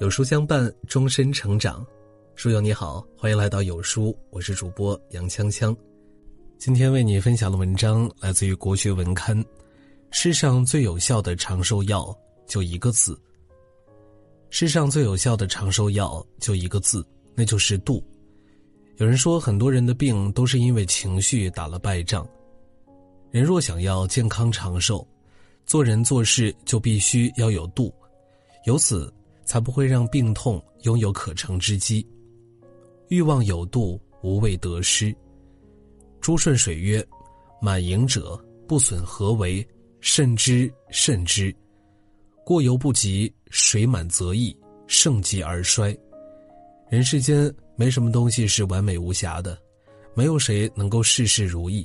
有书相伴，终身成长。书友你好，欢迎来到有书，我是主播杨锵锵。今天为你分享的文章来自于国学文刊。世上最有效的长寿药就一个字。世上最有效的长寿药就一个字，那就是度。有人说，很多人的病都是因为情绪打了败仗。人若想要健康长寿，做人做事就必须要有度，由此。才不会让病痛拥有可乘之机。欲望有度，无畏得失。朱顺水曰：“满盈者，不损何为？慎之，慎之。过犹不及，水满则溢，盛极而衰。人世间没什么东西是完美无瑕的，没有谁能够事事如意。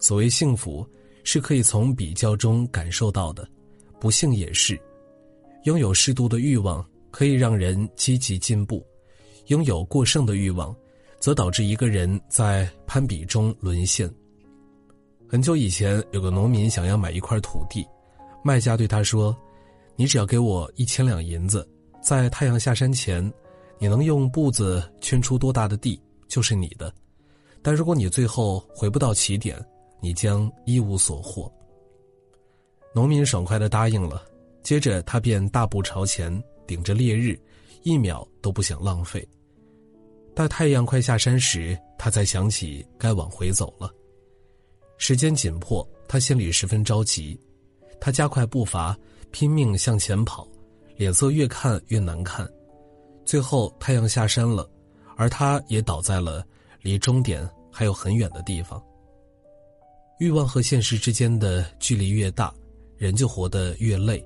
所谓幸福，是可以从比较中感受到的，不幸也是。”拥有适度的欲望可以让人积极进步，拥有过剩的欲望，则导致一个人在攀比中沦陷。很久以前，有个农民想要买一块土地，卖家对他说：“你只要给我一千两银子，在太阳下山前，你能用步子圈出多大的地就是你的。但如果你最后回不到起点，你将一无所获。”农民爽快的答应了。接着，他便大步朝前，顶着烈日，一秒都不想浪费。待太阳快下山时，他才想起该往回走了。时间紧迫，他心里十分着急。他加快步伐，拼命向前跑，脸色越看越难看。最后，太阳下山了，而他也倒在了离终点还有很远的地方。欲望和现实之间的距离越大，人就活得越累。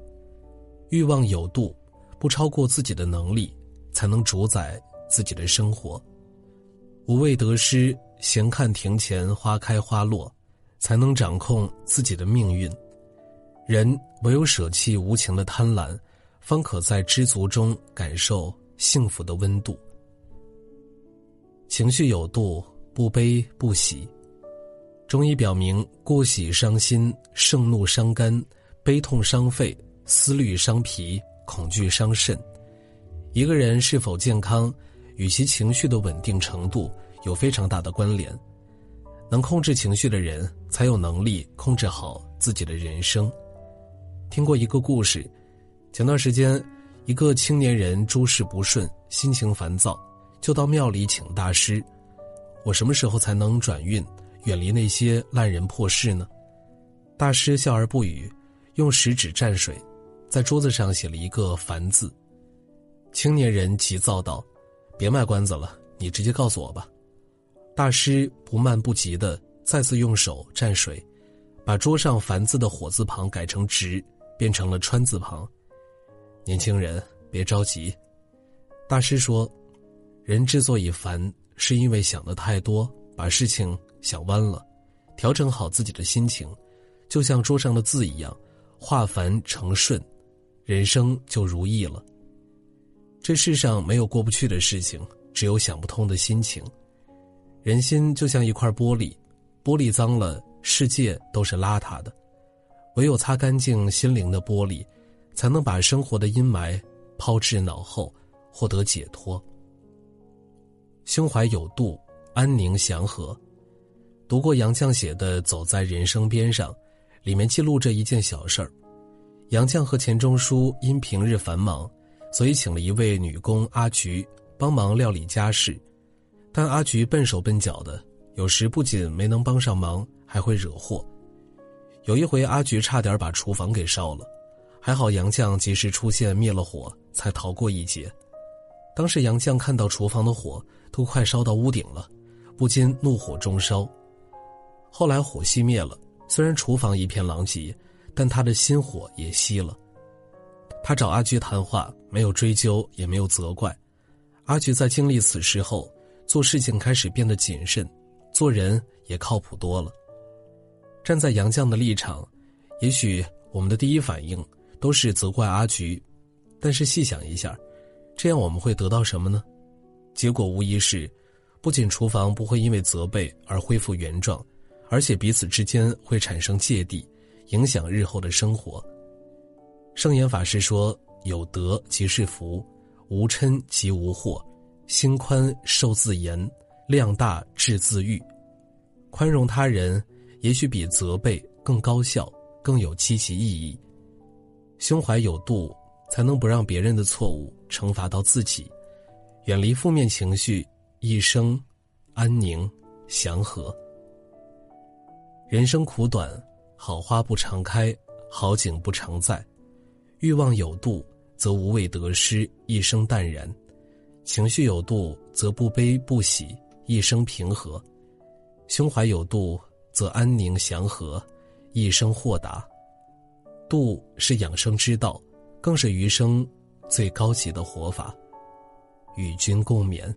欲望有度，不超过自己的能力，才能主宰自己的生活。无畏得失，闲看庭前花开花落，才能掌控自己的命运。人唯有舍弃无情的贪婪，方可在知足中感受幸福的温度。情绪有度，不悲不喜。中医表明，过喜伤心，盛怒伤肝，悲痛伤肺。思虑伤脾，恐惧伤肾。一个人是否健康，与其情绪的稳定程度有非常大的关联。能控制情绪的人，才有能力控制好自己的人生。听过一个故事，前段时间，一个青年人诸事不顺，心情烦躁，就到庙里请大师：“我什么时候才能转运，远离那些烂人破事呢？”大师笑而不语，用食指蘸水。在桌子上写了一个“烦”字，青年人急躁道：“别卖关子了，你直接告诉我吧。”大师不慢不急的再次用手蘸水，把桌上“烦”字的火字旁改成“直”，变成了“川”字旁。年轻人，别着急。大师说：“人之所以烦，是因为想的太多，把事情想弯了。调整好自己的心情，就像桌上的字一样，化繁成顺。”人生就如意了。这世上没有过不去的事情，只有想不通的心情。人心就像一块玻璃，玻璃脏了，世界都是邋遢的。唯有擦干净心灵的玻璃，才能把生活的阴霾抛至脑后，获得解脱。胸怀有度，安宁祥和。读过杨绛写的《走在人生边上》，里面记录着一件小事儿。杨绛和钱钟书因平日繁忙，所以请了一位女工阿菊帮忙料理家事。但阿菊笨手笨脚的，有时不仅没能帮上忙，还会惹祸。有一回，阿菊差点把厨房给烧了，还好杨绛及时出现灭了火，才逃过一劫。当时杨绛看到厨房的火都快烧到屋顶了，不禁怒火中烧。后来火熄灭了，虽然厨房一片狼藉。但他的心火也熄了。他找阿菊谈话，没有追究，也没有责怪。阿菊在经历此事后，做事情开始变得谨慎，做人也靠谱多了。站在杨绛的立场，也许我们的第一反应都是责怪阿菊，但是细想一下，这样我们会得到什么呢？结果无疑是，不仅厨房不会因为责备而恢复原状，而且彼此之间会产生芥蒂。影响日后的生活。圣严法师说：“有德即是福，无嗔即无惑，心宽受自严，量大治自愈。宽容他人，也许比责备更高效，更有积极意义。胸怀有度，才能不让别人的错误惩罚到自己，远离负面情绪，一生安宁祥和。人生苦短，好花不常开，好景不常在。欲望有度，则无畏得失，一生淡然；情绪有度，则不悲不喜，一生平和；胸怀有度，则安宁祥和，一生豁达。度是养生之道，更是余生最高级的活法。与君共勉。